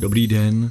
Dobrý den,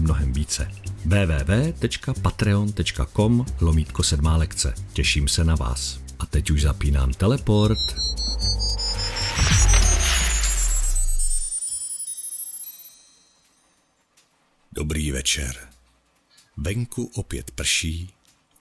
mnohem více. www.patreon.com lomítko sedmá lekce. Těším se na vás. A teď už zapínám teleport. Dobrý večer. Venku opět prší,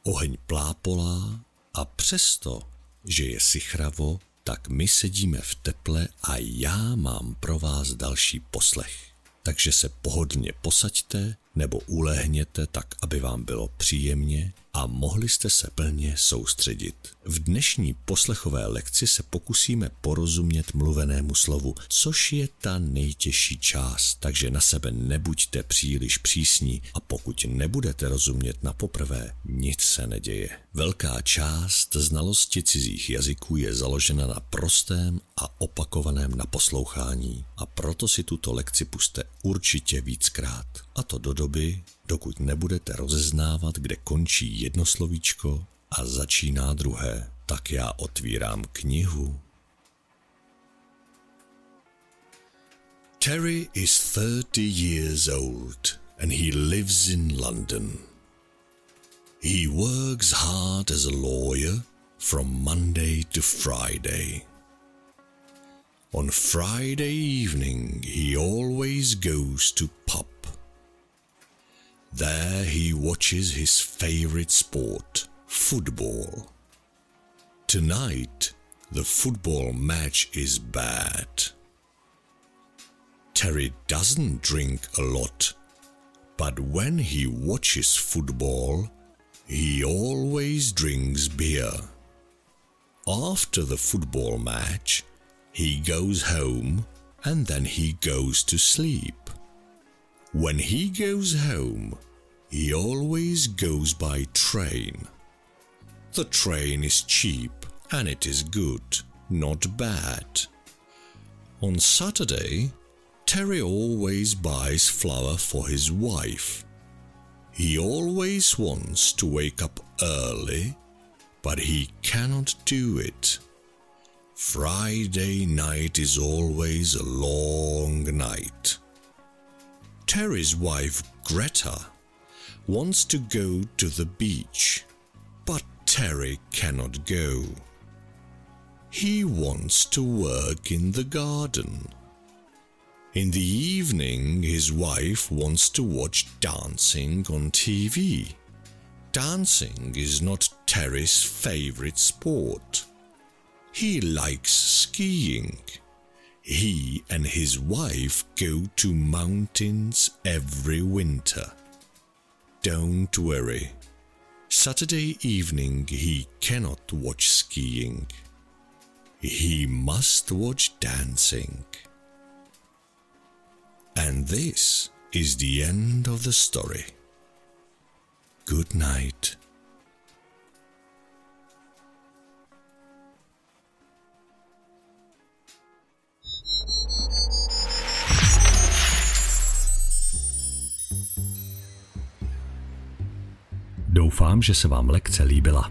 oheň plápolá a přesto, že je sichravo, tak my sedíme v teple a já mám pro vás další poslech takže se pohodlně posaďte nebo ulehněte tak, aby vám bylo příjemně a mohli jste se plně soustředit. V dnešní poslechové lekci se pokusíme porozumět mluvenému slovu, což je ta nejtěžší část, takže na sebe nebuďte příliš přísní a pokud nebudete rozumět na poprvé, nic se neděje. Velká část znalosti cizích jazyků je založena na prostém a opakovaném naposlouchání a proto si tuto lekci puste určitě víckrát. A to do doby, dokud nebudete rozeznávat, kde končí jedno slovíčko a začíná druhé. Tak já otvírám knihu. Terry is 30 years old and he lives in London. He works hard as a lawyer from Monday to Friday. On Friday evening, he always goes to pub. There he watches his favorite sport, football. Tonight, the football match is bad. Terry doesn't drink a lot, but when he watches football, he always drinks beer. After the football match, he goes home and then he goes to sleep. When he goes home, he always goes by train. The train is cheap and it is good, not bad. On Saturday, Terry always buys flour for his wife. He always wants to wake up early, but he cannot do it. Friday night is always a long night. Terry's wife, Greta, wants to go to the beach, but Terry cannot go. He wants to work in the garden. In the evening, his wife wants to watch dancing on TV. Dancing is not Terry's favorite sport. He likes skiing. He and his wife go to mountains every winter. Don't worry. Saturday evening he cannot watch skiing. He must watch dancing. And this is the end of the story. Good night. Doufám, že se vám lekce líbila.